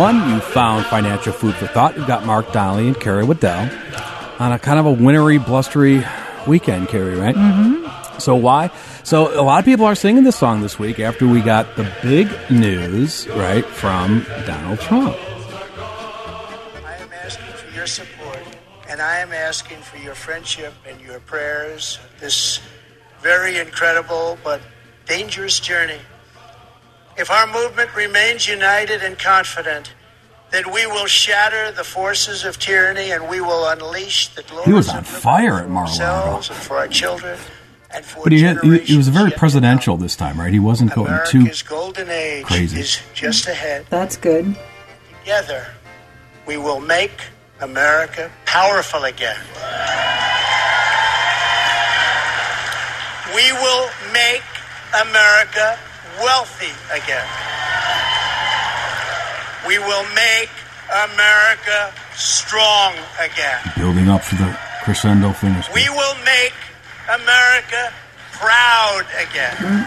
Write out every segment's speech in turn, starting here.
Good morning, everyone. You found Financial Food for Thought. You've got Mark Donnelly and Carrie Waddell on a kind of a wintry, blustery weekend, Carrie, right? Mm-hmm. So why? So a lot of people are singing this song this week after we got the big news, right, from Donald Trump. I am asking for your support, and I am asking for your friendship and your prayers. This very incredible but dangerous journey. If our movement remains united and confident, then we will shatter the forces of tyranny and we will unleash the glory. He was on of fire at for Mar-a-Lago. ourselves for our children and for But he, had, he, he was very presidential this time, right? He wasn't come. going too golden age crazy. is just ahead. That's good. Together, we will make America powerful again. We will make America wealthy again. We will make America strong again. building up for the crescendo finish. We will make America proud again.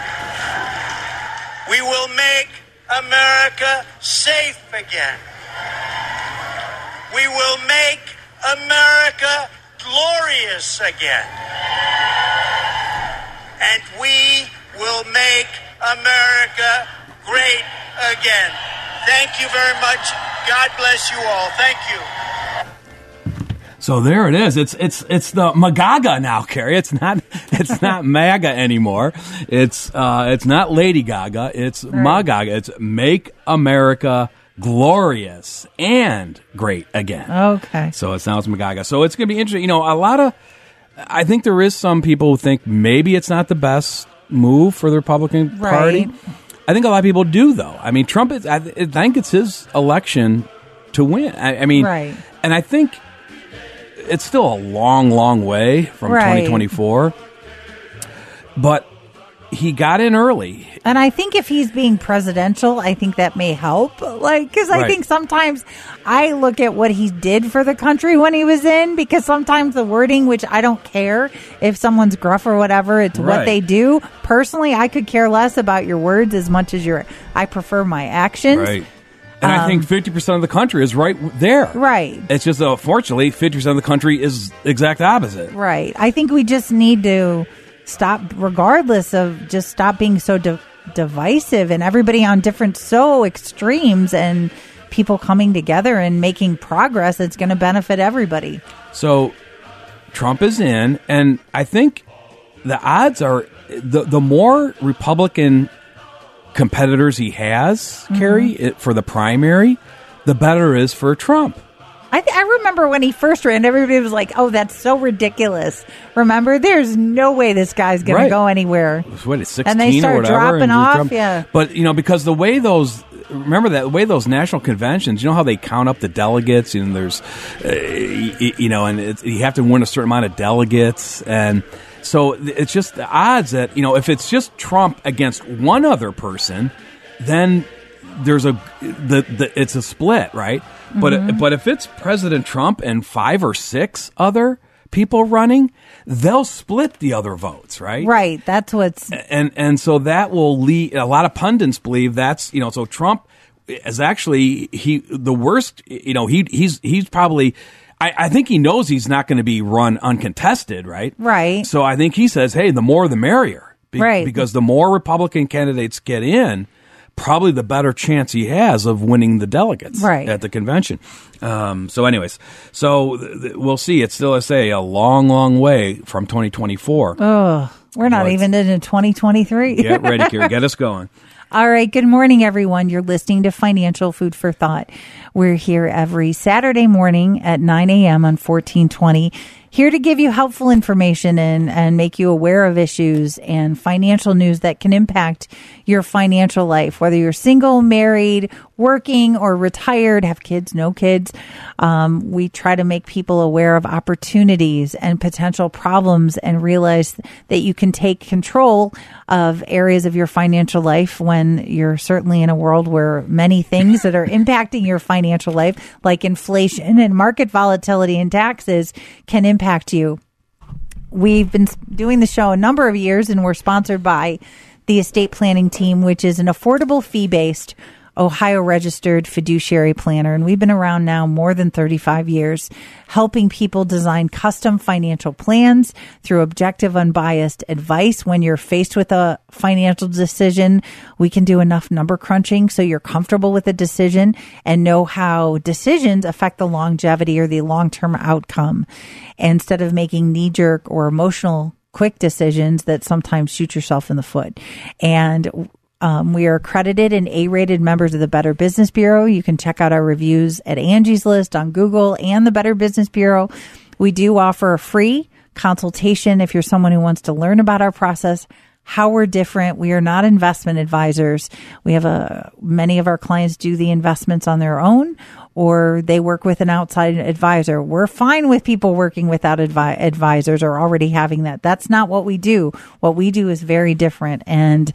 We will make America safe again. We will make America glorious again. And we will make America great again. Thank you very much. God bless you all. Thank you. So there it is. It's it's it's the Magaga now, Carrie. It's not it's not MAGA anymore. It's uh it's not Lady Gaga. It's Magaga. It's Make America Glorious and Great Again. Okay. So it's now it's Magaga. So it's going to be interesting. You know, a lot of I think there is some people who think maybe it's not the best move for the Republican Right. Party. I think a lot of people do, though. I mean, Trump is. I, think it's his election to win. I, I mean, Right. and I think it's still a long, long way from Right. 2024. But he got in early. And I think if he's being presidential, I think that may help. Like, because I Right. think sometimes I look at what he did for the country when he was in, because sometimes the wording, which I don't care if someone's gruff or whatever, it's Right. what they do. Personally, I could care less about your words as much as your. I prefer my actions. Right. And I think 50% of the country is right there. Um, Right. It's just, unfortunately, 50% of the country is exact opposite. Right. I think we just need to stop, regardless of just stop being so di- divisive and everybody on different so extremes and people coming together and making progress that's going to benefit everybody. So Trump is in, and I think the odds are the the more Republican competitors he has, Mm-hmm. Carrie, it, for the primary, the better it is for Trump. I, th- I remember when he first ran, everybody was like, "Oh, that's so ridiculous." Remember, there's no way this guy's going Right. to go anywhere. What is sixteen And they or start whatever? dropping off, yeah. But you know, because the way those remember that the way those national conventions, you know how they count up the delegates, and there's, uh, y- you know, and you have to win a certain amount of delegates, and so it's just the odds that you know if it's just Trump against one other person, then there's a the, the it's a split, right? But Mhm. but if it's President Trump and five or six other people running, they'll split the other votes, right? Right. That's what's and and so that will lead a lot of pundits believe that's you know so Trump is actually he the worst you know he he's he's probably I, I think he knows he's not going to be run uncontested right right. so I think he says hey the more the merrier Be- Right. because the more Republican candidates get in probably the better chance he has of winning the delegates Right. at the convention um, so anyways so th- th- we'll see it's still I say a long long way from 2024 Oh, we're not even into 2023. get ready Kira get us going All right. Good morning, everyone. You're listening to Financial Food for Thought. We're here every Saturday morning at 9 a.m. on 1420, here to give you helpful information and, and make you aware of issues and financial news that can impact your financial life, whether you're single, married, working, or retired, have kids, no kids. Um, we try to make people aware of opportunities and potential problems and realize that you can take control of areas of your financial life when you're certainly in a world where many things that are impacting your financial life, like inflation and market volatility and taxes, can impact you. We've been doing the show a number of years and we're sponsored by the estate planning team, which is an affordable fee based Ohio registered fiduciary planner. And we've been around now more than 35 years, helping people design custom financial plans through objective, unbiased advice. When you're faced with a financial decision, we can do enough number crunching so you're comfortable with the decision and know how decisions affect the longevity or the long term outcome instead of making knee jerk or emotional quick decisions that sometimes shoot yourself in the foot. And um, we are accredited and A-rated members of the Better Business Bureau. You can check out our reviews at Angie's List on Google and the Better Business Bureau. We do offer a free consultation if you're someone who wants to learn about our process, how we're different. We are not investment advisors. We have a many of our clients do the investments on their own or they work with an outside advisor. We're fine with people working without advi- advisors or already having that. That's not what we do. What we do is very different and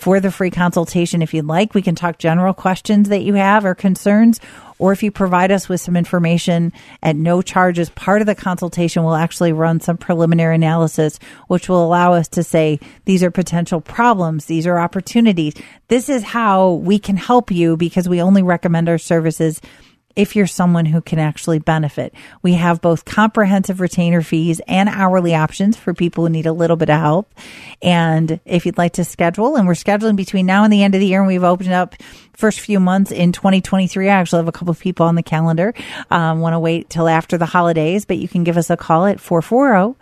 for the free consultation. If you'd like, we can talk general questions that you have or concerns, or if you provide us with some information at no charge as part of the consultation, we'll actually run some preliminary analysis, which will allow us to say, these are potential problems. These are opportunities. This is how we can help you because we only recommend our services if you're someone who can actually benefit. We have both comprehensive retainer fees and hourly options for people who need a little bit of help. And if you'd like to schedule, and we're scheduling between now and the end of the year, and we've opened up first few months in 2023. I actually have a couple of people on the calendar. Um, want to wait till after the holidays, but you can give us a call at 440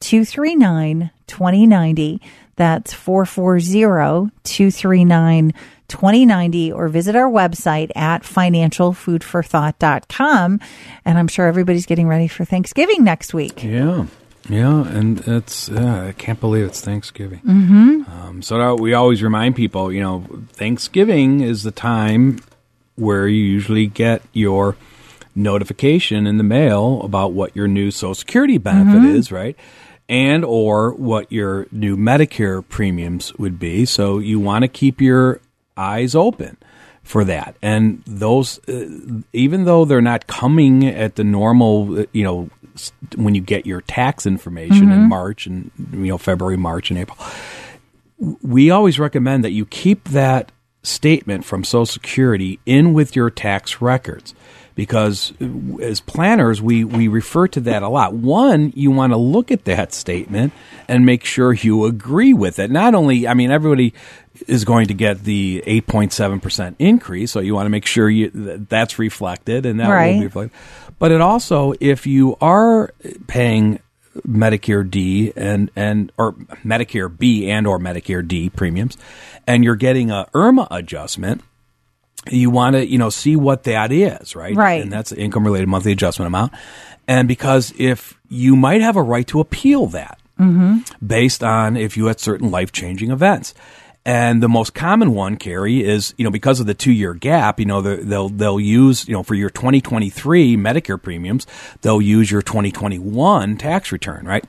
239 2090. That's 440 239 2090 or visit our website at financialfoodforthought.com. And I'm sure everybody's getting ready for Thanksgiving next week. Yeah, yeah, and it's uh, I can't believe it's Thanksgiving. Mhm. Um, so we always remind people, you know, Thanksgiving is the time where you usually get your notification in the mail about what your new Social Security benefit Mhm. is, right? And or what your new Medicare premiums would be. So you want to keep your eyes open for that. And those, uh, even though they're not coming at the normal, uh, you know, when you get your tax information in Mhm. March and you know February, March, and April, we always recommend that you keep that statement from Social Security in with your tax records because uh, as planners we, we refer to that a lot. One, you want to look at that statement and make sure you agree with it. Not only, I mean, everybody is going to get the 8.7% increase, so you want to make sure you, that that's reflected and that will be reflected. But it also, if you are paying Medicare D and and or Medicare B and or Medicare D premiums, and you're getting a IRMAA adjustment, you want to you know see what that is, right? Right. and that's the income related monthly adjustment amount. And because if you might have a right to appeal that Mm-hmm. based on if you had certain life changing events. And the most common one, Carrie, is you know because of the two year gap, you know they'll they'll use you know for your 2023 Medicare premiums, they'll use your 2021 tax return, right?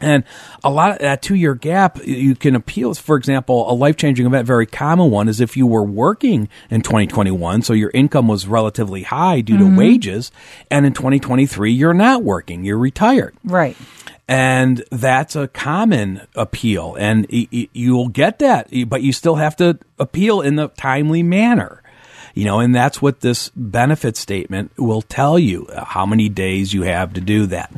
And a lot of that two year gap, you can appeal. For example, a life changing event, very common one, is if you were working in 2021, so your income was relatively high due to mm-hmm. wages, and in 2023, you're not working, you're retired. Right. And that's a common appeal, and you'll get that, but you still have to appeal in the timely manner. You know, and that's what this benefit statement will tell you uh, how many days you have to do that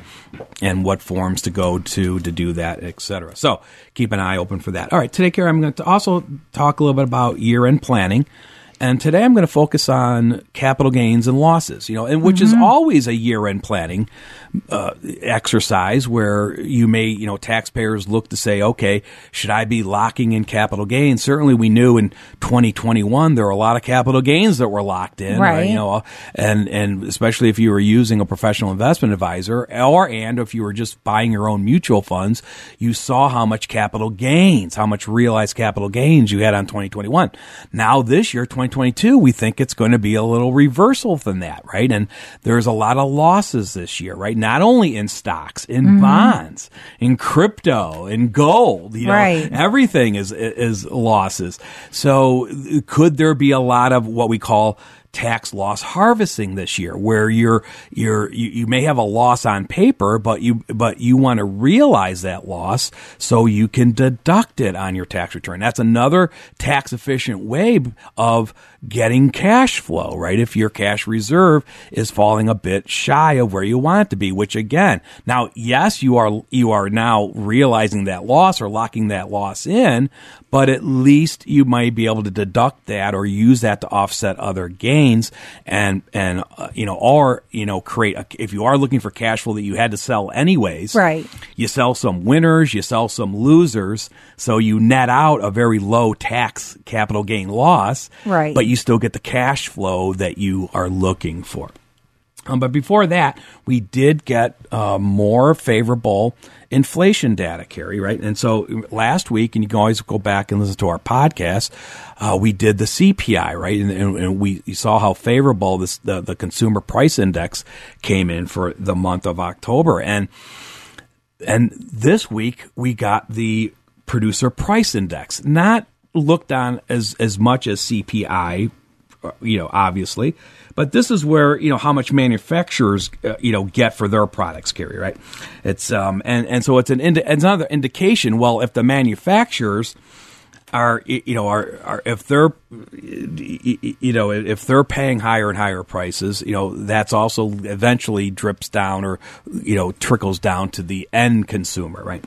and what forms to go to to do that, et cetera. So keep an eye open for that. All right, today, Kara, I'm going to also talk a little bit about year end planning. And today I'm going to focus on capital gains and losses, you know, and which is always a year end planning uh, exercise where you may, you know, taxpayers look to say, okay, should I be locking in capital gains? Certainly we knew in 2021 there were a lot of capital gains that were locked in, Right. You know, and, and especially if you were using a professional investment advisor or, and if you were just buying your own mutual funds, you saw how much capital gains, how much realized capital gains you had on 2021. Now this year, 2022, we think it's going to be a little reversal than that, right? And there's a lot of losses this year, right? Not only in stocks, in mm-hmm. bonds, in crypto, in gold, you know, Right. everything is is losses. So could there be a lot of what we call tax loss harvesting this year where you're you're you, you may have a loss on paper but you but you want to realize that loss so you can deduct it on your tax return. That's another tax efficient way of getting cash flow right if your cash reserve is falling a bit shy of where you want it to be which again now yes you are you are now realizing that loss or locking that loss in but at least you might be able to deduct that or use that to offset other gains and and uh, you know or you know create a, if you are looking for cash flow that you had to sell anyways Right. you sell some winners you sell some losers so you net out a very low tax capital gain loss Right. but you still get the cash flow that you are looking for um, but before that, we did get uh, more favorable inflation data, Carrie, right? And so last week, and you can always go back and listen to our podcast, uh, we did the CPI, right? And, and, and we saw how favorable this the, the consumer price index came in for the month of October. And and this week we got the producer price index, not looked on as as much as CPI, you know, obviously, but this is where you know how much manufacturers uh, you know get for their products, Gary, right? It's um and and so it's an indi- it's another indication. Well, if the manufacturers are you know are, are if they're you know if they're paying higher and higher prices you know that's also eventually drips down or you know trickles down to the end consumer right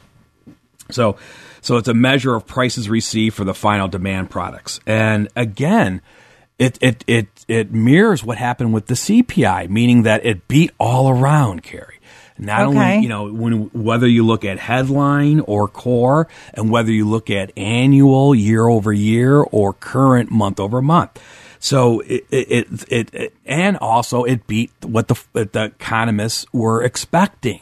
so so it's a measure of prices received for the final demand products. And again it it it it mirrors what happened with the CPI meaning that it beat all around Carrie. Not Okay. only you know when whether you look at headline or core and whether you look at annual year over year or current month over month. So it it, it, it and also it beat what the what the economists were expecting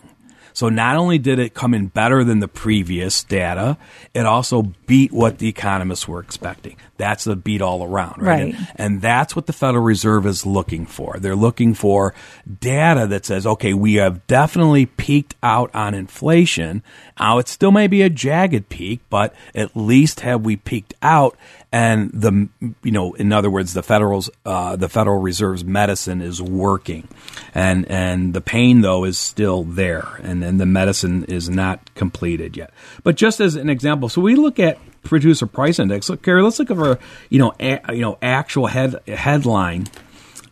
so not only did it come in better than the previous data, it also beat what the economists were expecting. That's the beat all around, right? Right. And, and that's what the Federal Reserve is looking for. They're looking for data that says, okay, we have definitely peaked out on inflation. Now it still may be a jagged peak, but at least have we peaked out and the you know in other words the federal's uh, the Federal Reserve's medicine is working, and and the pain though is still there, and and the medicine is not completed yet. But just as an example, so we look at producer price index. Look, Carrie, let's look at our you know a, you know actual head headline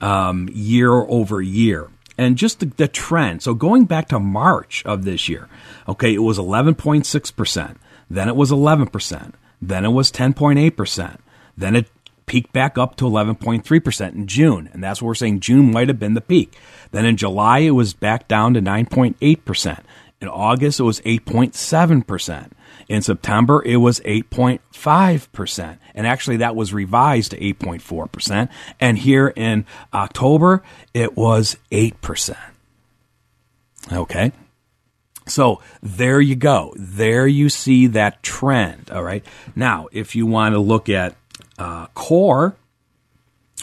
um, year over year. And just the, the trend. So going back to March of this year, okay, it was 11.6%. Then it was 11%. Then it was 10.8%. Then it peaked back up to 11.3% in June. And that's what we're saying June might have been the peak. Then in July, it was back down to 9.8%. In August, it was 8.7%. In September, it was 8.5%. And actually, that was revised to 8.4%. And here in October, it was 8%. Okay. So there you go. There you see that trend. All right. Now, if you want to look at uh, core,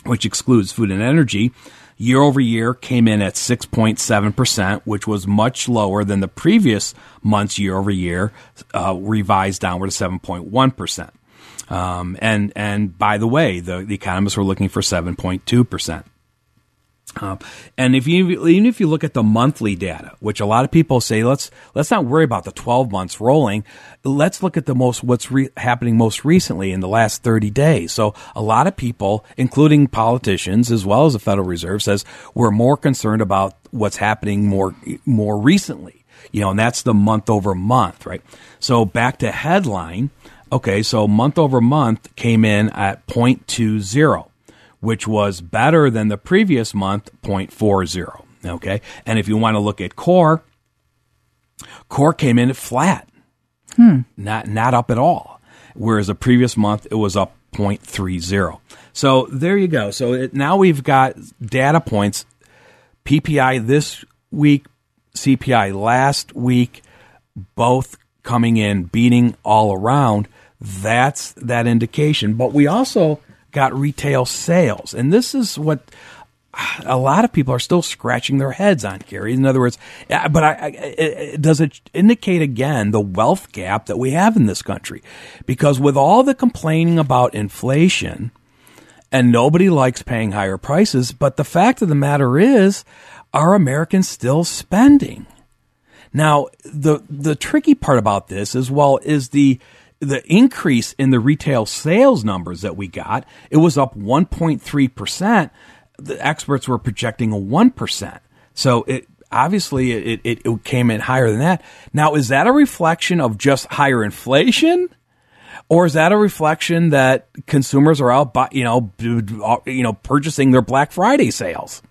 which excludes food and energy, year over year came in at 6.7%, which was much lower than the previous month's year over year, uh, revised downward to 7.1%. Um, and, and by the way, the, the economists were looking for 7.2%. Uh, and if you even if you look at the monthly data, which a lot of people say, let's let's not worry about the 12 months rolling. Let's look at the most what's re- happening most recently in the last 30 days. So a lot of people, including politicians as well as the Federal Reserve, says we're more concerned about what's happening more more recently. You know, and that's the month over month, right? So back to headline. Okay, so month over month came in at 0.20 which was better than the previous month, 0.40. Okay. And if you want to look at core, core came in flat, Hmm. not, not up at all. Whereas the previous month, it was up 0.30. So there you go. So it, now we've got data points PPI this week, CPI last week, both coming in, beating all around. That's that indication. But we also got retail sales. And this is what a lot of people are still scratching their heads on, Gary. In other words, but I, I, it, does it indicate again the wealth gap that we have in this country? Because with all the complaining about inflation, and nobody likes paying higher prices, but the fact of the matter is, are Americans still spending? Now, the the tricky part about this as well is the the increase in the retail sales numbers that we got. It was up 1.3 percent. The experts were projecting a one percent. So it obviously it, it it came in higher than that. Now, is that a reflection of just higher inflation? Or is that a reflection that consumers are out, you know, uh, you know, purchasing their Black Friday sales?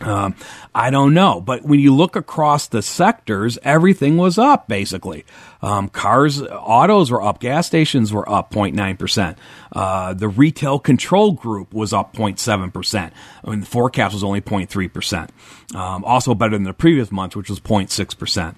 Um, I don't know, but when you look across the sectors, everything was up basically. Um, cars, autos were up, gas stations were up 0.9%. Uh, the retail control group was up 0.7%. I mean, the forecast was only 0.3%. Um, also better than the previous month, which was 0.6%.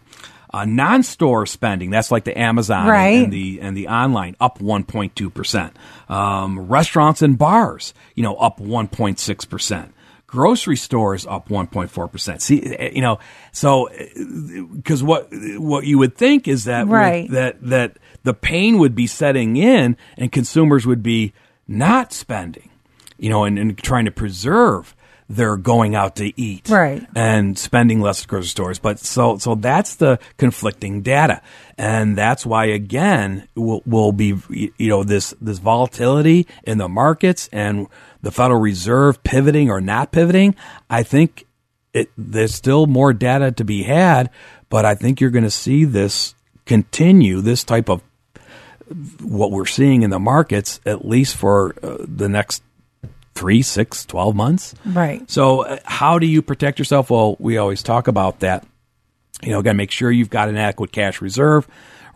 Uh, non-store spending, that's like the Amazon Right. and, and the and the online, up 1.2 percent. Um, restaurants and bars, you know, up 1.6 percent. Grocery stores up 1.4 percent. See, eh, you know, so because what what you would think is that with- that that the pain would be setting in and consumers would be not spending, you know, and, and trying to preserve their going out to eat Right. and spending less at grocery stores. But so so that's the conflicting data, and that's why again will will be you know this this volatility in the markets and the Federal Reserve pivoting or not pivoting. I think it there's still more data to be had, but I think you're going to see this continue this type of what we're seeing in the markets at least for uh, the next three, six, 12 months. Right. So, uh, how do you protect yourself? Well, we always talk about that. You know, got to make sure you've got an adequate cash reserve.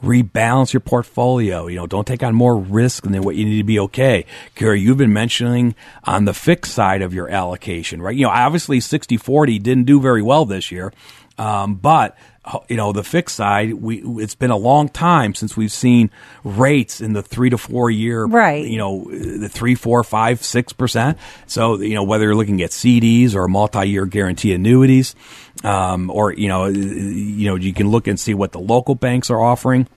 Rebalance your portfolio. You know, don't take on more risk than what you need to be okay. Carrie, you've been mentioning on the fixed side of your allocation, right? You know, obviously 60 40 didn't do very well this year. Um, but you know, the fixed side, we it's been a long time since we've seen rates in the three to four year, Right. You know, the three, four, five, six percent. So you know, whether you're looking at CDs or multi-year guarantee annuities, um, or you know, you know, you can look and see what the local banks are offering.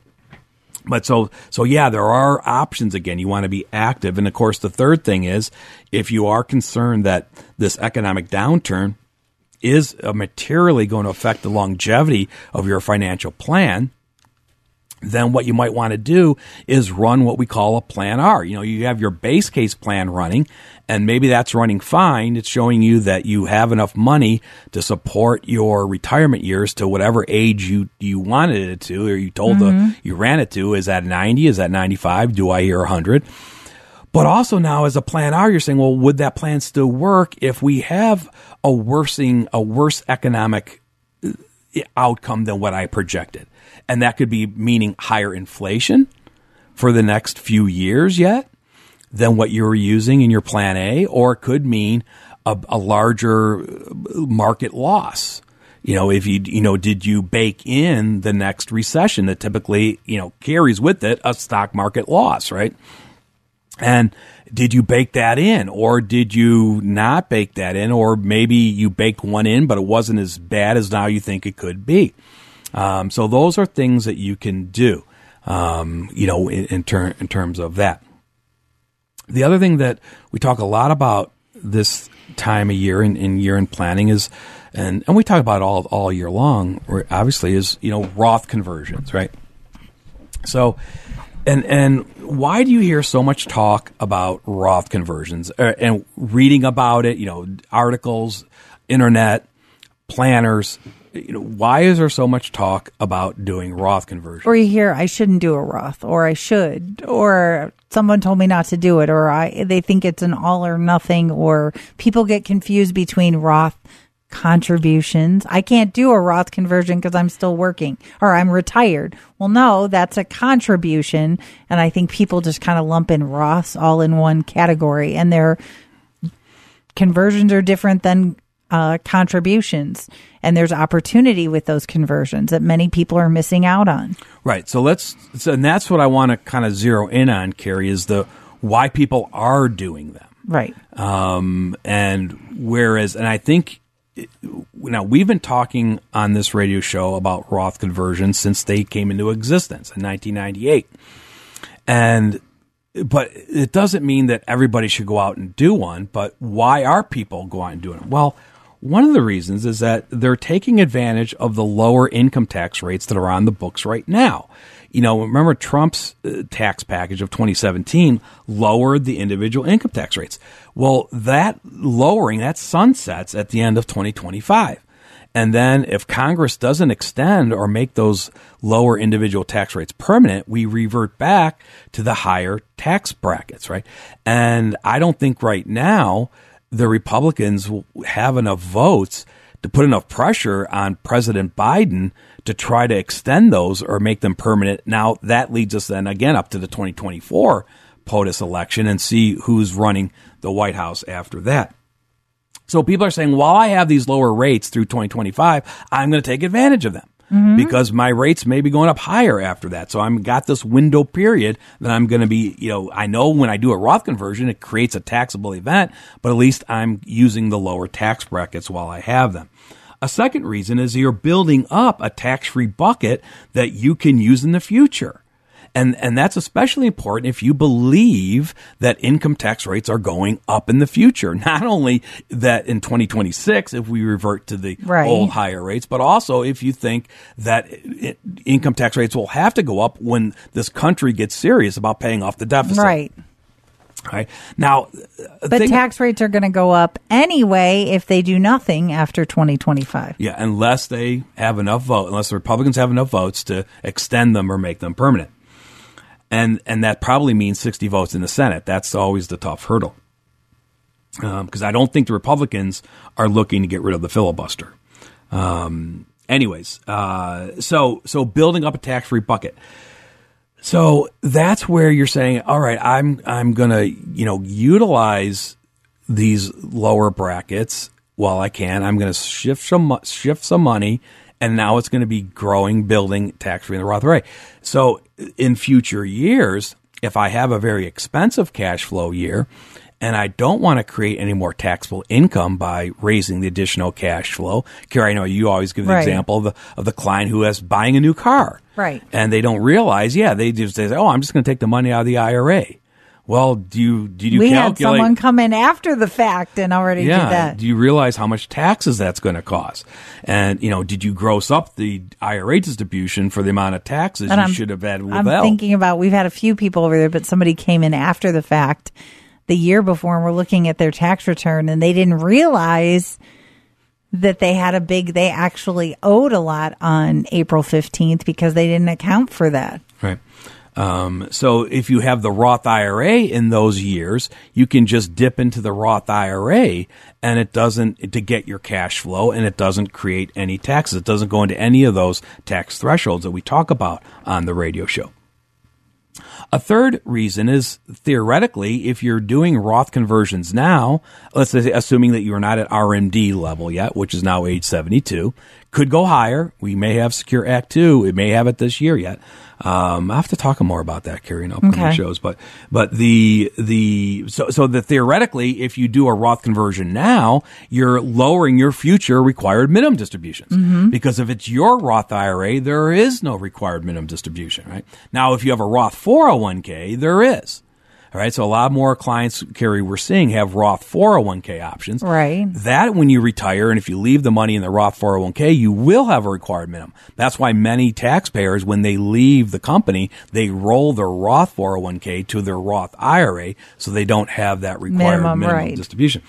But so, so yeah, there are options again. You want to be active. And of course, the third thing is if you are concerned that this economic downturn is uh, materially going to affect the longevity of your financial plan, then what you might want to do is run what we call a plan R. You know, you have your base case plan running, and maybe that's running fine. It's showing you that you have enough money to support your retirement years to whatever age you, you wanted it to, or you told the, you ran it to. Is that 90? Is that 95? Do I hear 100? But also now as a plan R, you're saying, well, would that plan still work if we have a worsening, a worse economic uh, outcome than what I projected? And that could be meaning higher inflation for the next few years yet than what you were using in your plan A, or it could mean a, a larger market loss. You know, if you, you know, did you bake in the next recession that typically, you know, carries with it a stock market loss, right? And did you bake that in or did you not bake that in or maybe you baked one in but it wasn't as bad as now you think it could be um, so those are things that you can do um, you know in, in, ter- in terms of that the other thing that we talk a lot about this time of year in, in year in planning is and, and we talk about all all year long obviously is you know roth conversions right so and and why do you hear so much talk about Roth conversions uh, and reading about it? You know, articles, internet, planners. You know, why is there so much talk about doing Roth conversions? Or you hear I shouldn't do a Roth, or I should, or someone told me not to do it, or I they think it's an all or nothing, or people get confused between Roth contributions. I can't do a Roth conversion because I'm still working or I'm retired. Well, no, that's a contribution. And I think people just kind of lump in Roths all in one category and their conversions are different than uh, contributions. And there's opportunity with those conversions that many people are missing out on. Right. So let's, so, and that's what I want to kind of zero in on, Carrie, is the why people are doing them. Right. Um, and whereas, and I think now we've been talking on this radio show about Roth conversions since they came into existence in 1998. And but it doesn't mean that everybody should go out and do one, but why are people going out and doing it? Well, one of the reasons is that they're taking advantage of the lower income tax rates that are on the books right now you know, remember Trump's uh, tax package of 2017 lowered the individual income tax rates. Well, that lowering, that sunsets at the end of 2025. And then if Congress doesn't extend or make those lower individual tax rates permanent, we revert back to the higher tax brackets, right? And I don't think right now the Republicans have enough votes to put enough pressure on President Biden to try to extend those or make them permanent. Now that leads us then again up to the 2024 POTUS election and see who's running the White House after that. So people are saying, while I have these lower rates through 2025, I'm going to take advantage of them. Mm-hmm. Because my rates may be going up higher after that. So I'm got this window period that I'm going to be, you know, I know when I do a Roth conversion, it creates a taxable event, but at least I'm using the lower tax brackets while I have them. A second reason is you're building up a tax free bucket that you can use in the future. And, and that's especially important if you believe that income tax rates are going up in the future. Not only that in 2026, if we revert to the right. old higher rates, but also if you think that it, income tax rates will have to go up when this country gets serious about paying off the deficit. Right. Right. Now, but thing, tax rates are going to go up anyway if they do nothing after 2025. Yeah, unless they have enough vote, unless the Republicans have enough votes to extend them or make them permanent. And and that probably means 60 votes in the Senate. That's always the tough hurdle. Because um, I don't think the Republicans are looking to get rid of the filibuster. Um, anyways, uh, so so building up a tax-free bucket. So that's where you're saying, all right, I'm I'm gonna you know utilize these lower brackets while I can. I'm gonna shift some shift some money, and now it's going to be growing, building tax free in the Roth IRA. So in future years, if I have a very expensive cash flow year, and I don't want to create any more taxable income by raising the additional cash flow. Carrie, I know you always give the right. example of the, of the client who is buying a new car. Right. And they don't realize, yeah, they just say, oh, I'm just going to take the money out of the IRA. Well, do you did you we calculate? had someone come in after the fact and already yeah, did that. Do you realize how much taxes that's going to cost? And you know, did you gross up the IRA distribution for the amount of taxes and you I'm, should have had I'm thinking about we've had a few people over there, but somebody came in after the fact the year before and were looking at their tax return and they didn't realize that they had a big they actually owed a lot on April 15th because they didn't account for that. Right. Um, so if you have the Roth IRA in those years, you can just dip into the Roth IRA and it doesn't to get your cash flow and it doesn't create any taxes. It doesn't go into any of those tax thresholds that we talk about on the radio show. A third reason is theoretically, if you're doing Roth conversions now, let's say, assuming that you're not at RMD level yet, which is now age 72, Could go higher. We may have Secure Act two. It may have it this year yet. Um, I have to talk more about that, Carrie, in upcoming Okay. shows. But but the the so so that theoretically, if you do a Roth conversion now, you're lowering your future required minimum distributions Mm-hmm. because if it's your Roth IRA, there is no required minimum distribution. Right now, if you have a Roth 401k, there is. All right, so a lot more clients, Carrie, we're seeing have Roth 401k options. Right. That when you retire and if you leave the money in the Roth 401k, you will have a required minimum. That's why many taxpayers, when they leave the company, they roll their Roth 401k to their Roth IRA so they don't have that required Minimum, minimum, right. distribution.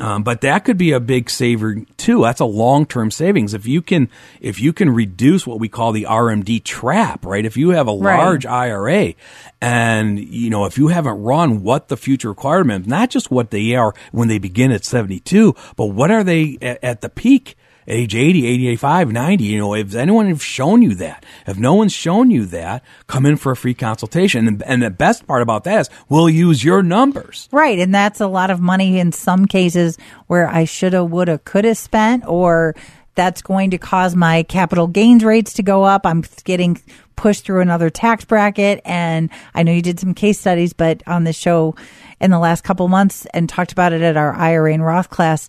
Um, but that could be a big saver too. That's a long-term savings. If you can, if you can reduce what we call the RMD trap, right? If you have a Right. large IRA and, you know, if you haven't run what the future requirements, not just what they are when they begin at 72, but what are they at, at the peak? Age 80, 85, 90, you know, if anyone has shown you that, if no one's shown you that, come in for a free consultation. And, and the best part about that is we'll use your numbers. Right. And that's a lot of money in some cases where I shoulda, woulda, coulda spent, or that's going to cause my capital gains rates to go up. I'm getting pushed through another tax bracket. And I know you did some case studies, but on the show in the last couple months and talked about it at our IRA and Roth class.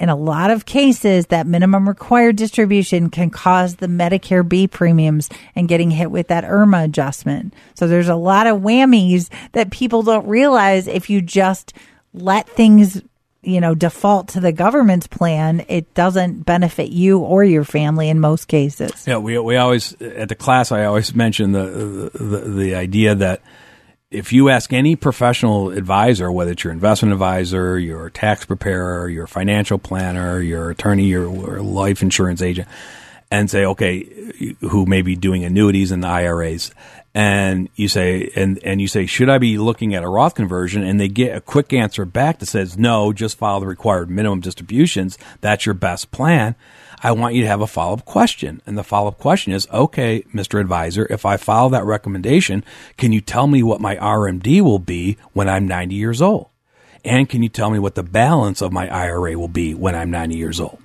In a lot of cases, that minimum required distribution can cause the Medicare B premiums and getting hit with that IRMAA adjustment. So there's a lot of whammies that people don't realize if you just let things, you know, default to the government's plan, it doesn't benefit you or your family in most cases. Yeah, we we always at the class. I always mention the the, the idea that if you ask any professional advisor, whether it's your investment advisor, your tax preparer, your financial planner, your attorney, your, life insurance agent, and say, okay, who may be doing annuities and the IRAs, and you say, and and you say, should I be looking at a Roth conversion? And they get a quick answer back that says, no, just follow the required minimum distributions. That's your best plan. I want you to have a follow up question. And the follow up question is, okay, Mr. Advisor, if I follow that recommendation, can you tell me what my RMD will be when I'm 90 years old? And can you tell me what the balance of my IRA will be when I'm 90 years old?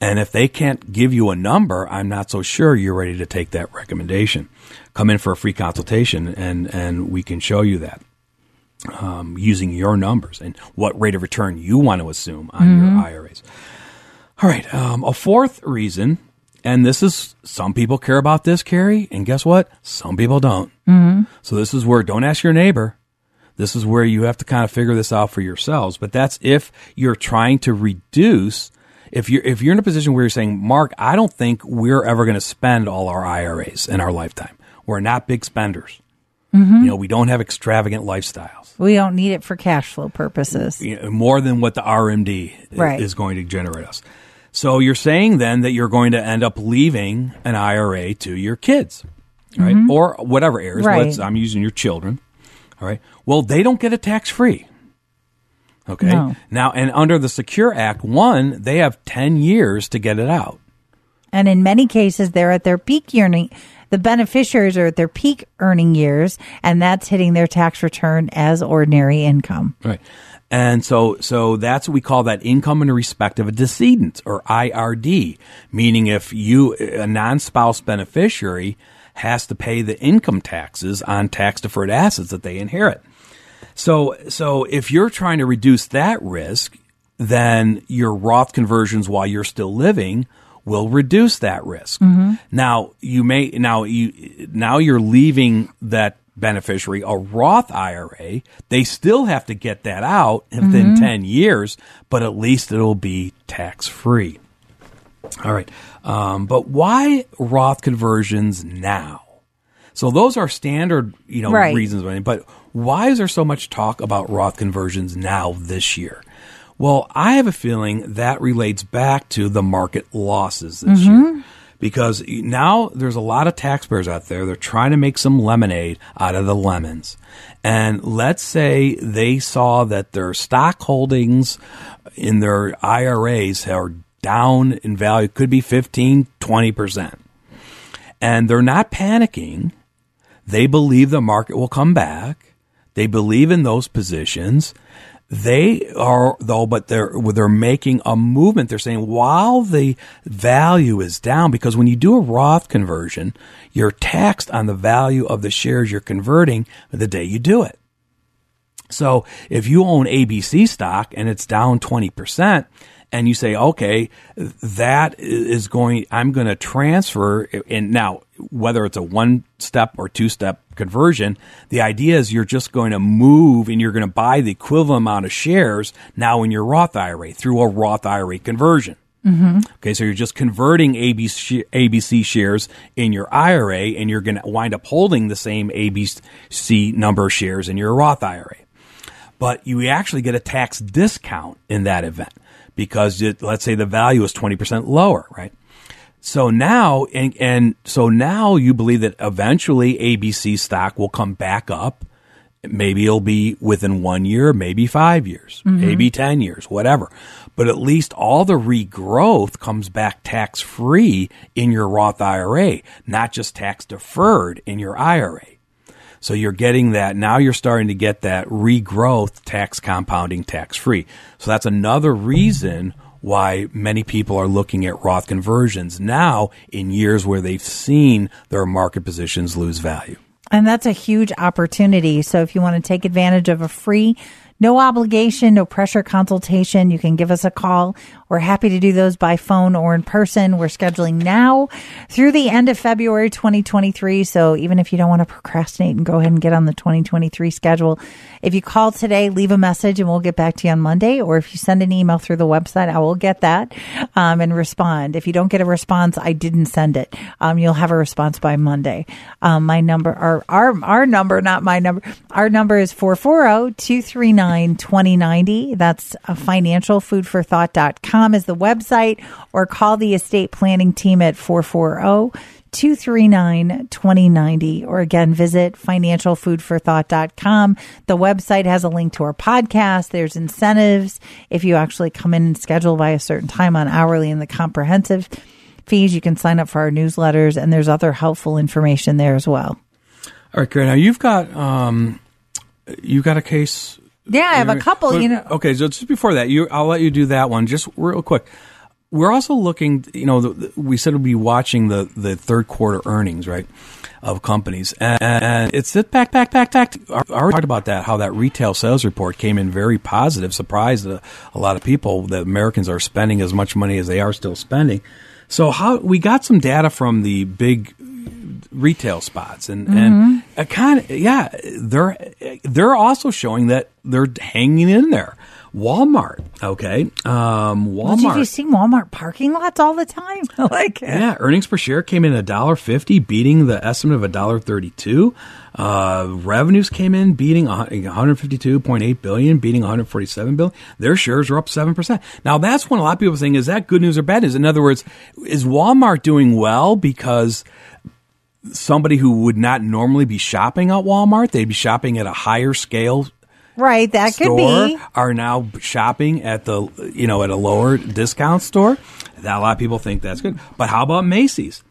And if they can't give you a number, I'm not so sure you're ready to take that recommendation. Come in for a free consultation and, and we can show you that um, using your numbers and what rate of return you want to assume on your IRAs. All right. Um, a fourth reason, and this is some people care about this, Carrie, and guess what? Some people don't. Mm-hmm. So this is where don't ask your neighbor. This is where you have to kind of figure this out for yourselves. But that's if you're trying to reduce. If you're if you're in a position where you're saying, Mark, I don't think we're ever going to spend all our IRAs in our lifetime. We're not big spenders. You know, we don't have extravagant lifestyles We don't need it for cash flow purposes. you know, more than what the RMD Right. is going to generate us. So you're saying then that you're going to end up leaving an IRA to your kids, right? Or whatever heirs. Mm-hmm. Right. Let's, I'm using your children. All right. Well, they don't get it tax free. Okay. No. Now, and under the Secure Act, one, they have 10 years to get it out. And in many cases, they're at their peak earning. The beneficiaries are at their peak earning years, and that's hitting their tax return as ordinary income. Right. And so, so that's what we call that income in respect of a decedent or IRD, meaning if you, a non-spouse beneficiary has to pay the income taxes on tax deferred assets that they inherit. So, so if you're trying to reduce that risk, then your Roth conversions while you're still living will reduce that risk. Mm-hmm. Now you may now you now you're leaving that beneficiary a Roth IRA. They still have to get that out within 10 years, but at least it'll be tax free. All right. Um, but why Roth conversions now? So those are standard, you know, Right. reasons. But why is there so much talk about Roth conversions now this year? Well, I have a feeling that relates back to the market losses this year. Because now there's a lot of taxpayers out there. They're trying to make some lemonade out of the lemons. And let's say they saw that their stock holdings in their IRAs are down in value, could be 15, 20%. And they're not panicking. They believe the market will come back. They believe in those positions. They are though, but they're they're making a movement. They're saying while the value is down, because when you do a Roth conversion, you're taxed on the value of the shares you're converting the day you do it. So if you own ABC stock and it's down 20%, and you say, okay, that is going, I'm going to transfer. And now, whether it's a one step or two step conversion, the idea is you're just going to move and you're going to buy the equivalent amount of shares now in your Roth IRA through a Roth IRA conversion. Mm-hmm. Okay, so you're just converting ABC, ABC shares in your IRA and you're going to wind up holding the same ABC number of shares in your Roth IRA. But you actually get a tax discount in that event because it, let's say the value is 20% lower, right? So now, and, and so now you believe that eventually ABC stock will come back up. Maybe it'll be within one year, maybe five years, Mhm. maybe 10 years, whatever. But at least all the regrowth comes back tax free in your Roth IRA, not just tax deferred in your IRA. So you're getting that now you're starting to get that regrowth tax compounding tax free. So that's another reason why many people are looking at Roth conversions now in years where they've seen their market positions lose value. And that's a huge opportunity. So if you want to take advantage of a free, no obligation, no pressure consultation, you can give us a call. We're happy to do those by phone or in person. We're scheduling now through the end of February 2023. So even if you don't want to procrastinate and go ahead and get on the 2023 schedule, if you call today, leave a message and we'll get back to you on Monday. Or if you send an email through the website, I will get that um, and respond. If you don't get a response, I didn't send it. Um, you'll have a response by Monday. Um, my number, our, our, our number, not my number, our number is 440-239-2090. That's a financialfoodforthought.com is the website or call the estate planning team at 440 239 2090 or again visit financialfoodforthought.com the website has a link to our podcast there's incentives if you actually come in and schedule by a certain time on hourly and the comprehensive fees you can sign up for our newsletters and there's other helpful information there as well All right, great. Now you've got um, you've got a case. Yeah i have a couple But- you know Okay, so just before that, you I'll let you do that one just real quick. We're also looking, you know, the, the- we said we'd be watching the the third quarter earnings, right, of companies, and, and it's it back back back back. I already talked about that, how that retail sales report came in very positive, surprised a, a lot of people that Americans are spending as much money as they are still spending. So how we got some data from the big retail spots. And and uh, kind of yeah they're they're also showing that they're hanging in there. Walmart okay um Well, Have you walmart. seen Walmart parking lots all the time? like, yeah earnings per share came in a dollar fifty beating the estimate of a dollar thirty two uh revenues came in beating a hun- 152.8 billion beating 147 billion. Their shares are up 7% now that's when a lot of people are saying is that good news or bad news? In other words is walmart doing well because somebody who would not normally be shopping at Walmart, they'd be shopping at a higher scale right, that could store, be. are now shopping at the you know at a lower discount store. That a lot of people think that's good. But how about Macy's?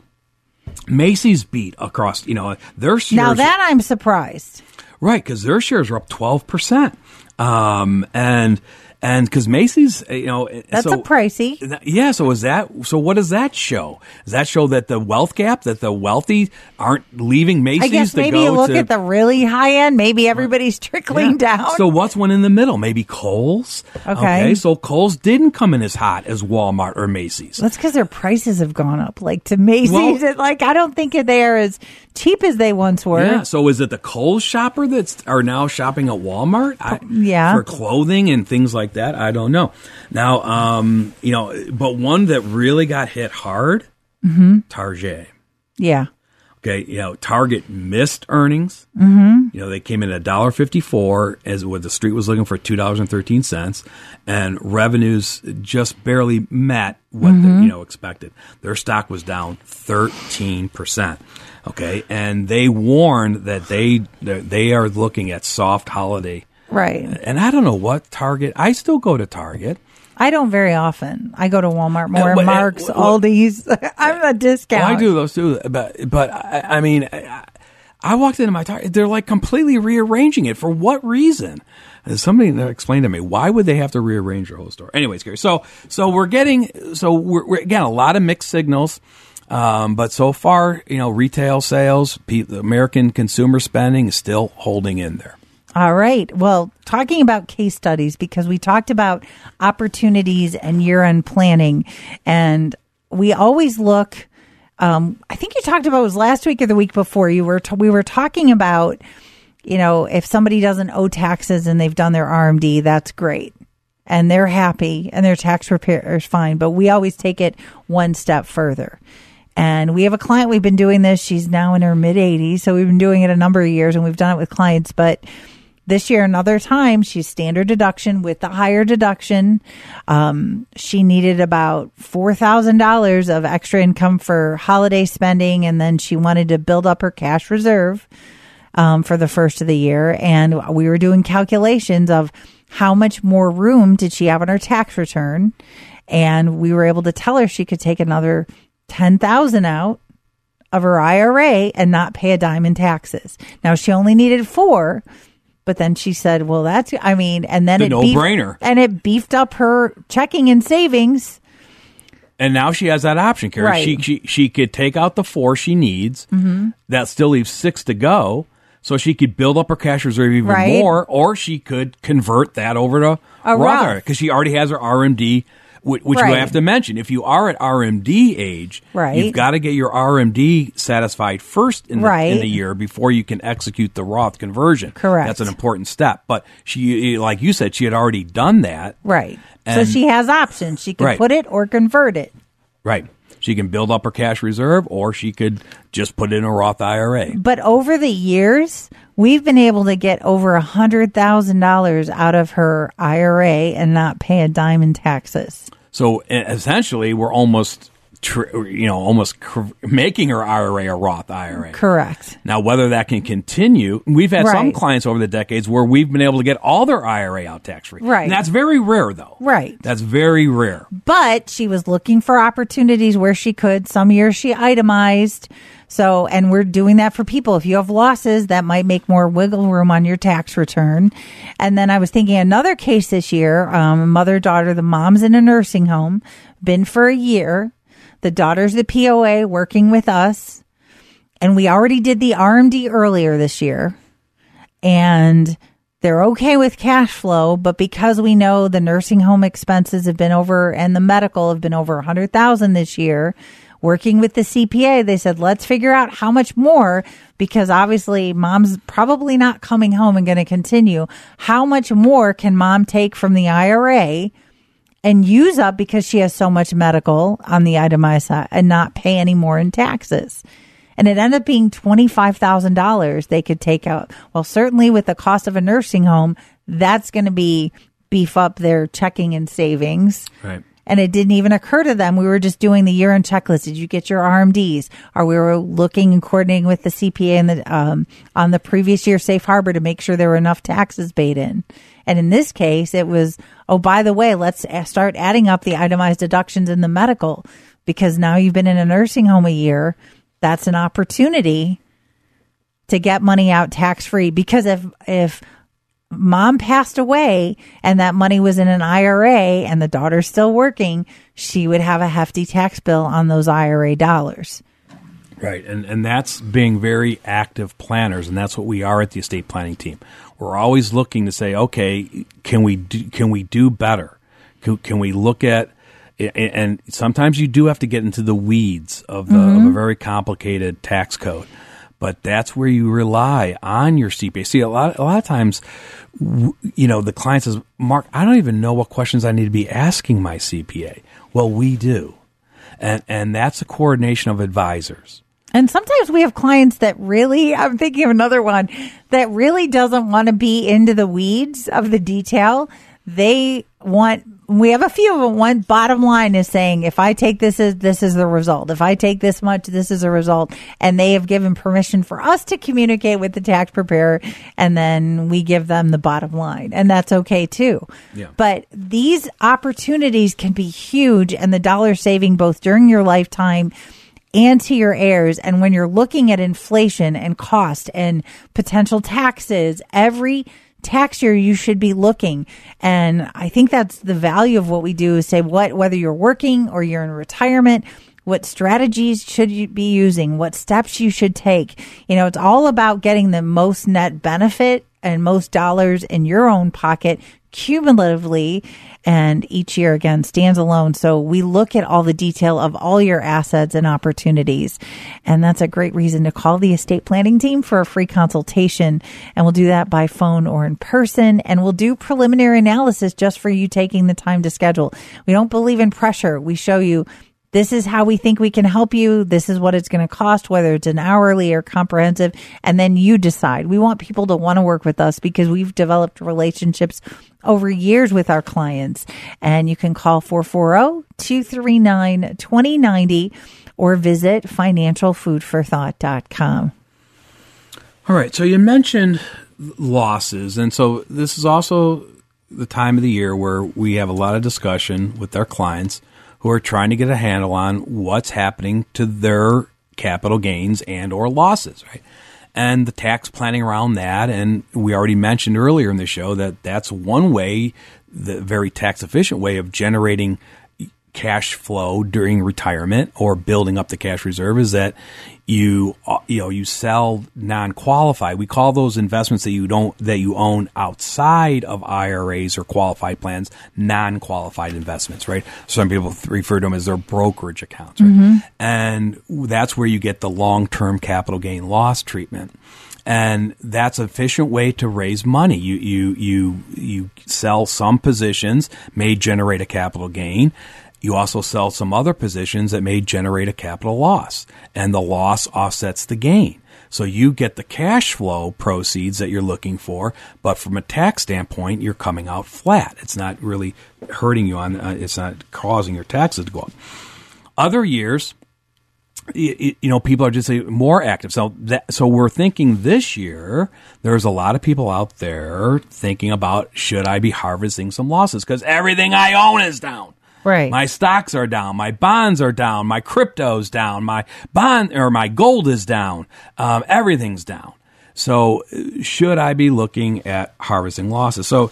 Macy's beat across you know their shares Now that I'm surprised. right because their shares are up twelve percent, um, and and because Macy's eh, you know eh, That's so, a pricey. Yeah, so is that so? What does that show? Does that show that the wealth gap, that the wealthy aren't leaving Macy's I guess maybe you look to? at the really high end. Maybe everybody's trickling Yeah. down. So what's one in the middle? Maybe Kohl's. Okay. so Kohl's didn't come in as hot as Walmart or Macy's. That's because their prices have gone up. Like to Macy's, Well- it, like I don't think they are as cheap as they once were. Yeah. So is it the Kohl's shopper that's are now shopping at Walmart? I, yeah. For clothing and things like that. I don't know. Now, um, you know, but one that really got hit hard, hmm Target. Yeah. Okay, you know, Target missed earnings. hmm You know, they came in at dollar fifty four, as what the street was looking for two dollars and thirteen cents, and revenues just barely met what the, Mhm. you know expected. Their stock was down thirteen percent. Okay, and they warned that they they are looking at soft holiday. Right. And I don't know what Target. I still go to Target. I don't very often. I go to Walmart more, Uh, uh, Marc's, wh- Aldi's. I'm a discount. Well, I do those too, but but I, I mean, I, I walked into my Target. They're like completely rearranging it for what reason? Somebody explained to me why would they have to rearrange their whole store? Anyways, Gary. So so we're getting so we're, we're again a lot of mixed signals. Um, but so far, you know, retail sales, pe- the American consumer spending is still holding in there. All right. Well, talking about case studies, because we talked about opportunities and year end planning, and we always look. Um, I think you talked about it was last week or the week before. You were t- we were talking about, you know, if somebody doesn't owe taxes and they've done their RMD, that's great, and they're happy and their tax repair is fine. But we always take it one step further. And we have a client, we've been doing this. She's now in her mid 80s. So we've been doing it a number of years and we've done it with clients. But this year, another time, she's standard deduction with the higher deduction. Um, she needed about $4,000 of extra income for holiday spending. And then she wanted to build up her cash reserve um, for the first of the year. And we were doing calculations of how much more room did she have on her tax return. And we were able to tell her she could take another 10,000 out of her IRA and not pay a dime in taxes. Now she only needed 4, but then she said, "Well, that's I mean, and then The it no-brainer. and it beefed up her checking and savings. And now she has that option, Carrie. Right. She, she she could take out the four she needs. Mm-hmm. That still leaves six to go. So she could build up her cash reserve even Right. more, or she could convert that over to A Roth. because she already has her RMD, which, which Right. you have to mention. If you are at RMD age, Right. you've got to get your RMD satisfied first in the, in the year before you can execute the Roth conversion. Correct. That's an important step. But she, like you said, she had already done that. Right. so she has options. She can Right. put it or convert it. Right. She can build up her cash reserve or she could just put it in a Roth IRA. But over the years, we've been able to get over a hundred thousand dollars out of her IRA and not pay a dime in taxes. So essentially, we're almost, tr- you know, almost cr- making her IRA a Roth IRA. Correct. Now, whether that can continue, we've had some clients over the decades where we've been able to get all their IRA out tax free. Right. And that's very rare, though. Right. That's very rare. But she was looking for opportunities where she could. Some years she itemized. So, and we're doing that for people. If you have losses, that might make more wiggle room on your tax return. And then I was thinking another case this year, um, mother daughter, the mom's in a nursing home, been for a year. The daughter's the POA working with us. And we already did the RMD earlier this year and they're okay with cash flow, but because we know the nursing home expenses have been over and the medical have been over a hundred thousand this year, working with the CPA, they said, let's figure out how much more because obviously mom's probably not coming home and going to continue. How much more can mom take from the IRA and use up because she has so much medical on the itemized side and not pay any more in taxes? And it ended up being $25,000 they could take out. Well, certainly with the cost of a nursing home, that's going to be beef up their checking and savings. Right. And it didn't even occur to them. We were just doing the year end checklist. Did you get your RMDs? Or we were looking and coordinating with the CPA and the, um, on the previous year safe harbor to make sure there were enough taxes paid in. And in this case, it was, oh, by the way, let's start adding up the itemized deductions in the medical because now you've been in a nursing home a year. That's an opportunity to get money out tax free because if, if mom passed away and that money was in an IRA and the daughter's still working, she would have a hefty tax bill on those IRA dollars. Right, and and that's being very active planners, and that's what we are at the estate planning team. We're always looking to say, okay, can we do, can we do better? Can, can we look at and sometimes you do have to get into the weeds of, the, of a mm-hmm. very complicated tax code, but that's where you rely on your CPA. See, a lot a lot of times, you know, the client says, "Mark, I don't even know what questions I need to be asking my CPA." Well, we do, and and that's a coordination of advisors. And sometimes we have clients that really, I'm thinking of another one that really doesn't want to be into the weeds of the detail. They want, we have a few of them. One bottom line is saying, if I take this as, this is the result. If I take this much, this is a result. And they have given permission for us to communicate with the tax preparer and then we give them the bottom line. And that's okay too. Yeah. But these opportunities can be huge and the dollar saving both during your lifetime and to your heirs. And when you're looking at inflation and cost and potential taxes, every tax year you should be looking. And I think that's the value of what we do is say what, whether you're working or you're in retirement, what strategies should you be using? What steps you should take? You know, it's all about getting the most net benefit and most dollars in your own pocket cumulatively and each year again stands alone. So we look at all the detail of all your assets and opportunities. And that's a great reason to call the estate planning team for a free consultation. And we'll do that by phone or in person. And we'll do preliminary analysis just for you taking the time to schedule. We don't believe in pressure. We show you this is how we think we can help you. This is what it's going to cost, whether it's an hourly or comprehensive. And then you decide. We want people to want to work with us because we've developed relationships over years with our clients. And you can call 440-239-2090 or visit financialfoodforthought.com. All right. So you mentioned losses. And so this is also the time of the year where we have a lot of discussion with our clients who are trying to get a handle on what's happening to their capital gains and or losses, right? And the tax planning around that, and we already mentioned earlier in the show that that's one way, the very tax efficient way of generating cash flow during retirement or building up the cash reserve is that you uh, you know you sell non-qualified we call those investments that you don't that you own outside of IRAs or qualified plans non-qualified investments right some people refer to them as their brokerage accounts right? and that's where you get the long-term capital gain loss treatment and that's an efficient way to raise money. You you you you sell some positions, may generate a capital gain. You also sell some other positions that may generate a capital loss, and the loss offsets the gain. So you get the cash flow proceeds that you're looking for, but from a tax standpoint, you're coming out flat. It's not really hurting you on. Uh, it's not causing your taxes to go up. Other years, you, you know, people are just more active. So that, so we're thinking this year, there's a lot of people out there thinking about should I be harvesting some losses because everything I own is down. Right. My stocks are down. My bonds are down. My crypto's down. My bond or my gold is down. Um, everything's down. So uh, should I be looking at harvesting losses? So uh,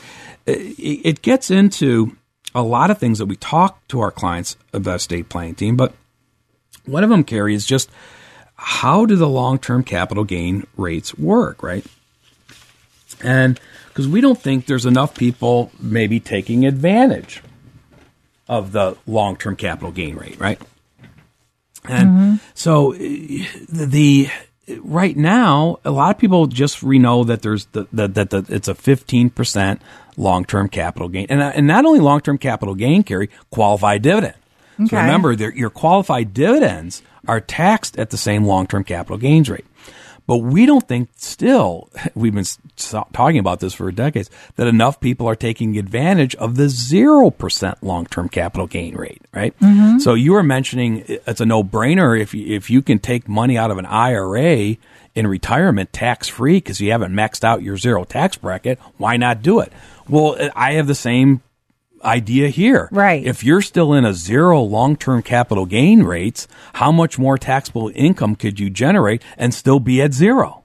it, gets into a lot of things that we talk to our clients about estate planning team, but one of them, Carrie, is just how do the long term capital gain rates work, right? And because we don't think there's enough people maybe taking advantage of the long term capital gain rate, right? And so uh, the, right now, a lot of people just we know that there's the, the, that the, it's a 15% long term capital gain. And, and not only long term capital gain, Carrie qualified dividend. So remember, your qualified dividends are taxed at the same long term capital gains rate. But we don't think still, we've been talking about this for decades, that enough people are taking advantage of the 0% long term capital gain rate, right? Mm-hmm. So you were mentioning it's a no brainer if you, if you can take money out of an IRA in retirement tax free because you haven't maxed out your zero tax bracket, why not do it? Well, I have the same idea here. Right. If you're still in a zero long term capital gain rates, how much more taxable income could you generate and still be at zero?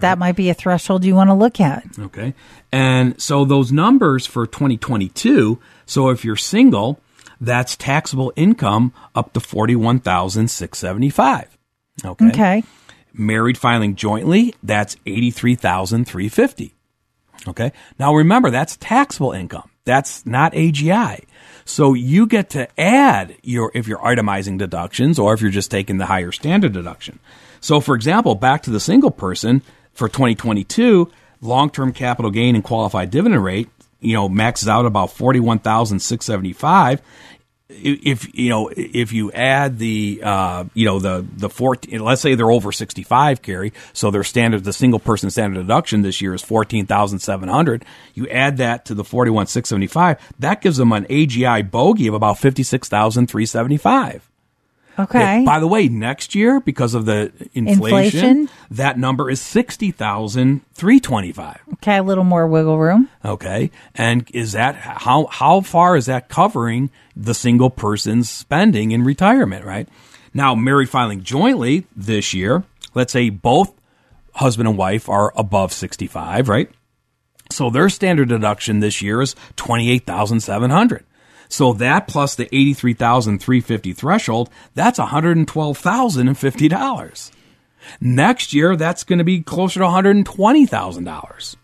That might be a threshold you want to look at. Okay. And so those numbers for 2022, so if you're single, that's taxable income up to 41,675. Okay. Okay. Married filing jointly, that's 83,350. Okay. Now remember, that's taxable income. That's not AGI. So you get to add your, if you're itemizing deductions or if you're just taking the higher standard deduction. So for example, back to the single person for 2022, long-term capital gain and qualified dividend rate, you know, maxes out about 41,675 if you know if you add the uh, you know the the 14 let's say they're over 65 Carrie so their standard the single person standard deduction this year is 14,700 you add that to the 41,675 that gives them an AGI bogey of about 56,375 Okay. by the way next year because of the inflation, Inflation? that number is 60,325 okay. A little more wiggle room. Okay. And is that how how far is that covering the single person's spending in retirement, right? Now, married filing jointly this year, let's say both husband and wife are above 65, right? So their standard deduction this year is 28,700. So that plus the 83,350 threshold, that's $112,050. Next year, that's going to be closer to $120,000.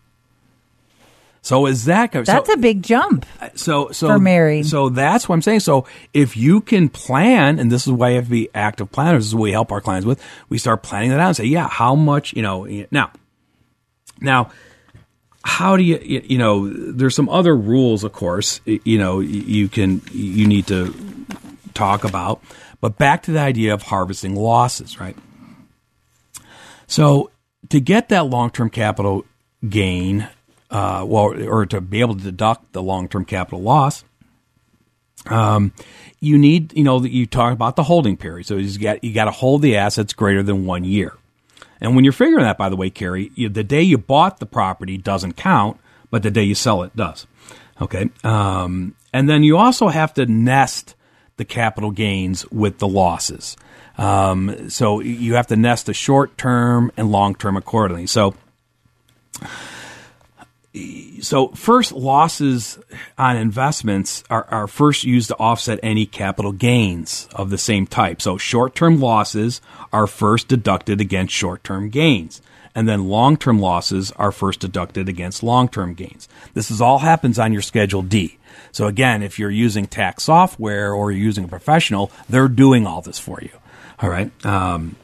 So is that so, That's a big jump. Uh, so so for married. So that's what I'm saying. So if you can plan, and this is why you have to be active planners. This is what we help our clients with. We start planning that out and say, yeah, how much you know now. Now, how do you you know? There's some other rules, of course. You know, you can you need to talk about, but back to the idea of harvesting losses, right? So to get that long-term capital gain, uh, well, or to be able to deduct the long-term capital loss, um, you need, you know, you talk about the holding period. So you got you got to hold the assets greater than one year. And when you're figuring that, by the way, Carrie, you, the day you bought the property doesn't count, but the day you sell it does. Okay. Um, and then you also have to nest the capital gains with the losses. Um, so you have to nest the short term and long term accordingly. So, so first losses on investments are, are first used to offset any capital gains of the same type. So short term losses are first deducted against short term gains. And then long term losses are first deducted against long term gains. This is all happens on your Schedule D. So again, if you're using tax software or you're using a professional, they're doing all this for you. All right. Um,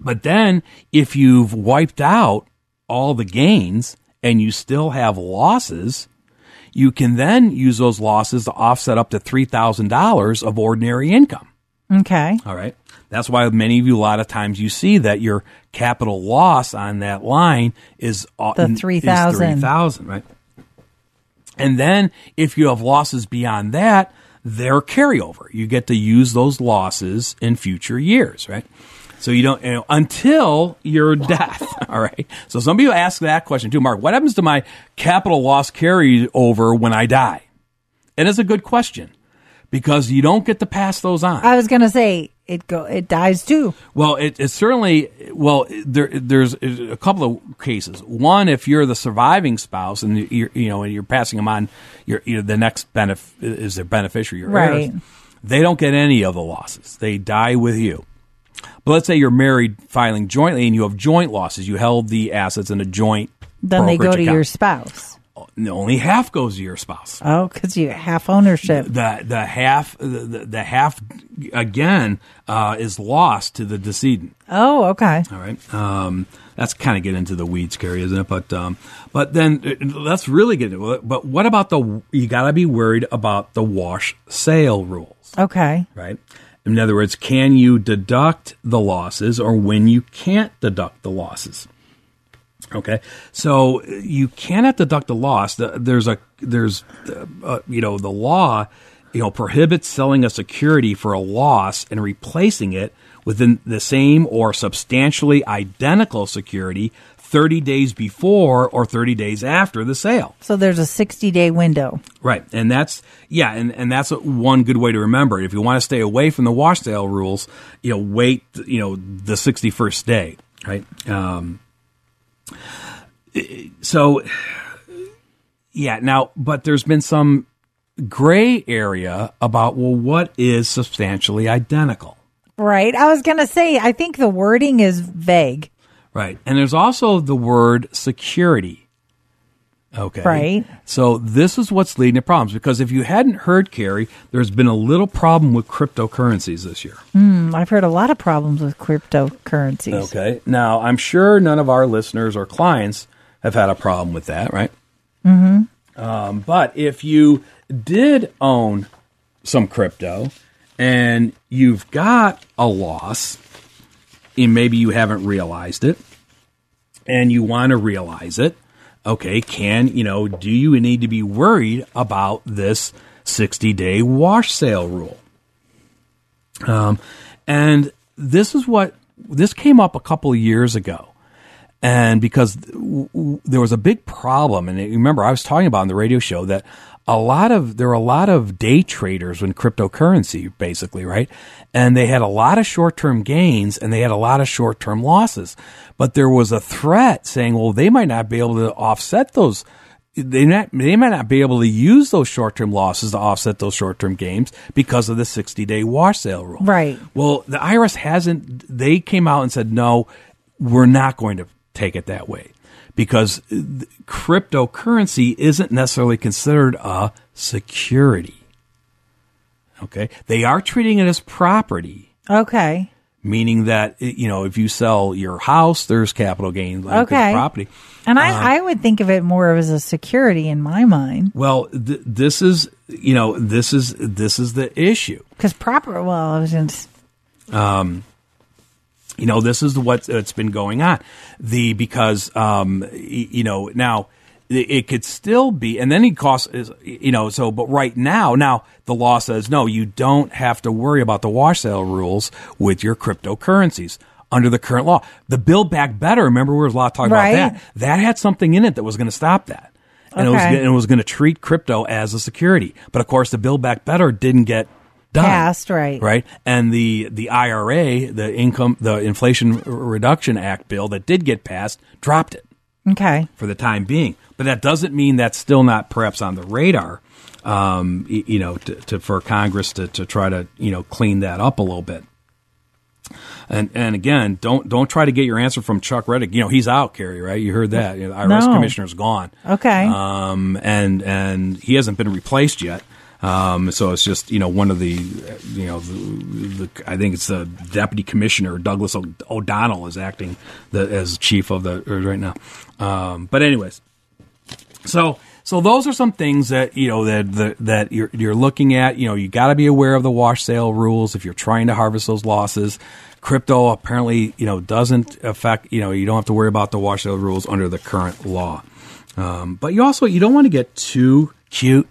but then if you've wiped out all the gains and you still have losses, you can then use those losses to offset up to $3,000 of ordinary income. Okay. All right. That's why many of you, a lot of times, you see that your capital loss on that line is uh, The 3,000. 3,000, right? And then if you have losses beyond that, they're carryover. You get to use those losses in future years, right? So you don't you know, until your death. All right. So some people ask that question too, Mark. What happens to my capital loss carry over when I die? And it's a good question because you don't get to pass those on. I was gonna say it go it dies too. Well, it, it's certainly well. There, there's a couple of cases. One, if you're the surviving spouse and you're, you know, and you're passing them on, you're, you're the next benef- is their beneficiary, your heirs. Right. They don't get any of the losses. They die with you. But let's say you're married, filing jointly, and you have joint losses. You held the assets in a joint. Then they go to account. your spouse. Only half goes to your spouse. Oh, because you half ownership. The the half the, the, the half again uh, is lost to the decedent. Oh, okay. All right. Um, that's kind of get into the weeds, Carrie, isn't it? But um, but then uh, let's really get into it. But what about the? You got to be worried about the wash sale rules, Okay. right? In other words, can you deduct the losses, or when you can't deduct the losses? Okay, so you cannot deduct a loss. The- There's a there's uh, uh, you know the law you know prohibits selling a security for a loss and replacing it within the same or substantially identical security 30 days before or 30 days after the sale. So there's a 60 day window. Right, and that's yeah, and, and that's one good way to remember it. If you want to stay away from the wash sale rules, you know, wait, you know, the sixty first day, right? Um, so yeah, now, but there's been some gray area about well, what is substantially identical, Right. I was going to say, I think the wording is vague. right? And there's also the word security. Okay. Right. So this is what's leading to problems because if you hadn't heard, Carrie, there's been a little problem with cryptocurrencies this year. Hmm, I've heard a lot of problems with cryptocurrencies. Okay. Now, I'm sure none of our listeners or clients have had a problem with that, right? Mm-hmm. Um, but if you did own some crypto and you've got a loss, and maybe you haven't realized it, and you want to realize it, okay, can, you know, do you need to be worried about this 60 day wash sale rule? Um, and this is what this came up a couple of years ago. And because w- w- there was a big problem, and remember I was talking about on the radio show that a lot of there were a lot of day traders in cryptocurrency, basically, right? And they had a lot of short term gains and they had a lot of short term losses. But there was a threat saying, well, they might not be able to offset those. They not, they might not be able to use those short term losses to offset those short term gains because of the 60 day wash sale rule. Right. Well, the IRS hasn't, they came out and said, no, we're not going to take it that way because cryptocurrency isn't necessarily considered a security. Okay. They are treating it as property, Okay. meaning that, you know, if you sell your house, there's capital gain, like Okay. property. And Uh, I, I would think of it more as a security in my mind Well, th- this is, you know, this is, this is the issue. because proper. Well, I was just you know this is what it's been going on. The because um you know now it could still be and then he costs you know so but right now now the law says no you don't have to worry about the wash sale rules with your cryptocurrencies under the current law. The build back better remember we were a lot talking Right. about that? That had something in it that was going to stop that. And it was and it was going to treat crypto as a security. But of course the build back better didn't get passed, right? right? And the the IRA, the income, the Inflation Reduction Act bill that did get passed, dropped it Okay. for the time being. But that doesn't mean that's still not perhaps on the radar. Um, you know, to, to for Congress to, to try to you know clean that up a little bit. And and again, don't don't try to get your answer from Chuck Rettig. You know he's out, Carrie. Right? You heard that. You know, the IRS No. commissioner's gone. Okay. Um, and and he hasn't been replaced yet. Um, so it's just you know one of the you know the, the I think it's the deputy commissioner Douglas O'Donnell is acting the, as chief of the right now. Um, but anyways, so so those are some things that you know that that, that you're you're looking at. You know you got to be aware of the wash sale rules if you're trying to harvest those losses. Crypto apparently you know doesn't affect you know you don't have to worry about the wash sale rules under the current law. Um, but you also you don't want to get too cute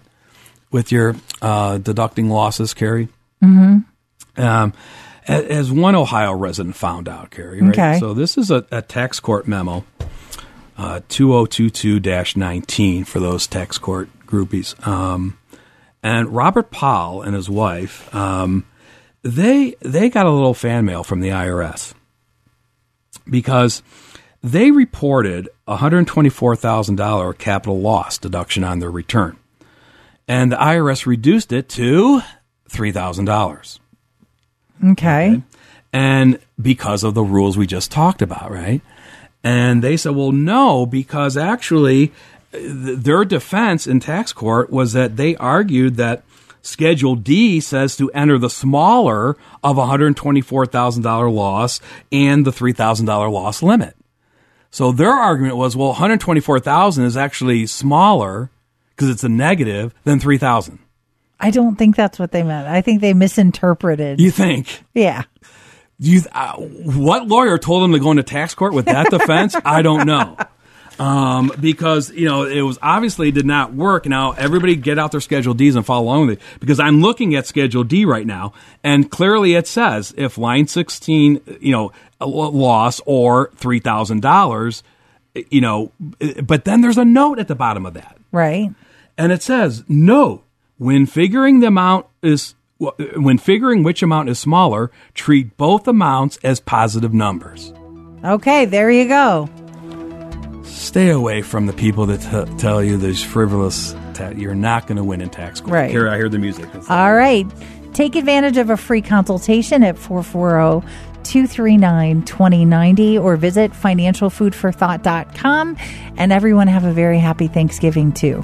with your uh, deducting losses, Carrie. Mm-hmm. Um, as one Ohio resident found out, Carrie. Right? Okay. So this is a, a tax court memo, uh, 2022-19 for those tax court groupies. Um, and Robert Powell and his wife, um, they they got a little fan mail from the IRS because they reported a $124,000 capital loss deduction on their return. And the IRS reduced it to $3,000. Okay. And because of the rules we just talked about, right? And they said, well, no, because actually th- their defense in tax court was that they argued that Schedule D says to enter the smaller of $124,000 loss and the $3,000 loss limit. So their argument was, well, 124,000 is actually smaller because it's a negative than 3,000. I don't think that's what they meant. I think they misinterpreted. You think? yeah. You, uh, what lawyer told them to go into tax court with that defense? I don't know. Um, because you know it was obviously did not work. Now everybody get out their Schedule D's and follow along with it. Because I'm looking at Schedule D right now, and clearly it says if line 16, you know, a loss or three thousand dollars, you know, but then there's a note at the bottom of that Right. And it says note when figuring the amount is when figuring which amount is smaller treat both amounts as positive numbers Okay. There you go. stay away from the people that t- tell you there's frivolous ta- you're not going to win in tax court Right. here i hear the music All right. Take advantage of a free consultation at 440 239 2090 or visit financialfoodforthought.com. And everyone have a very happy Thanksgiving, too.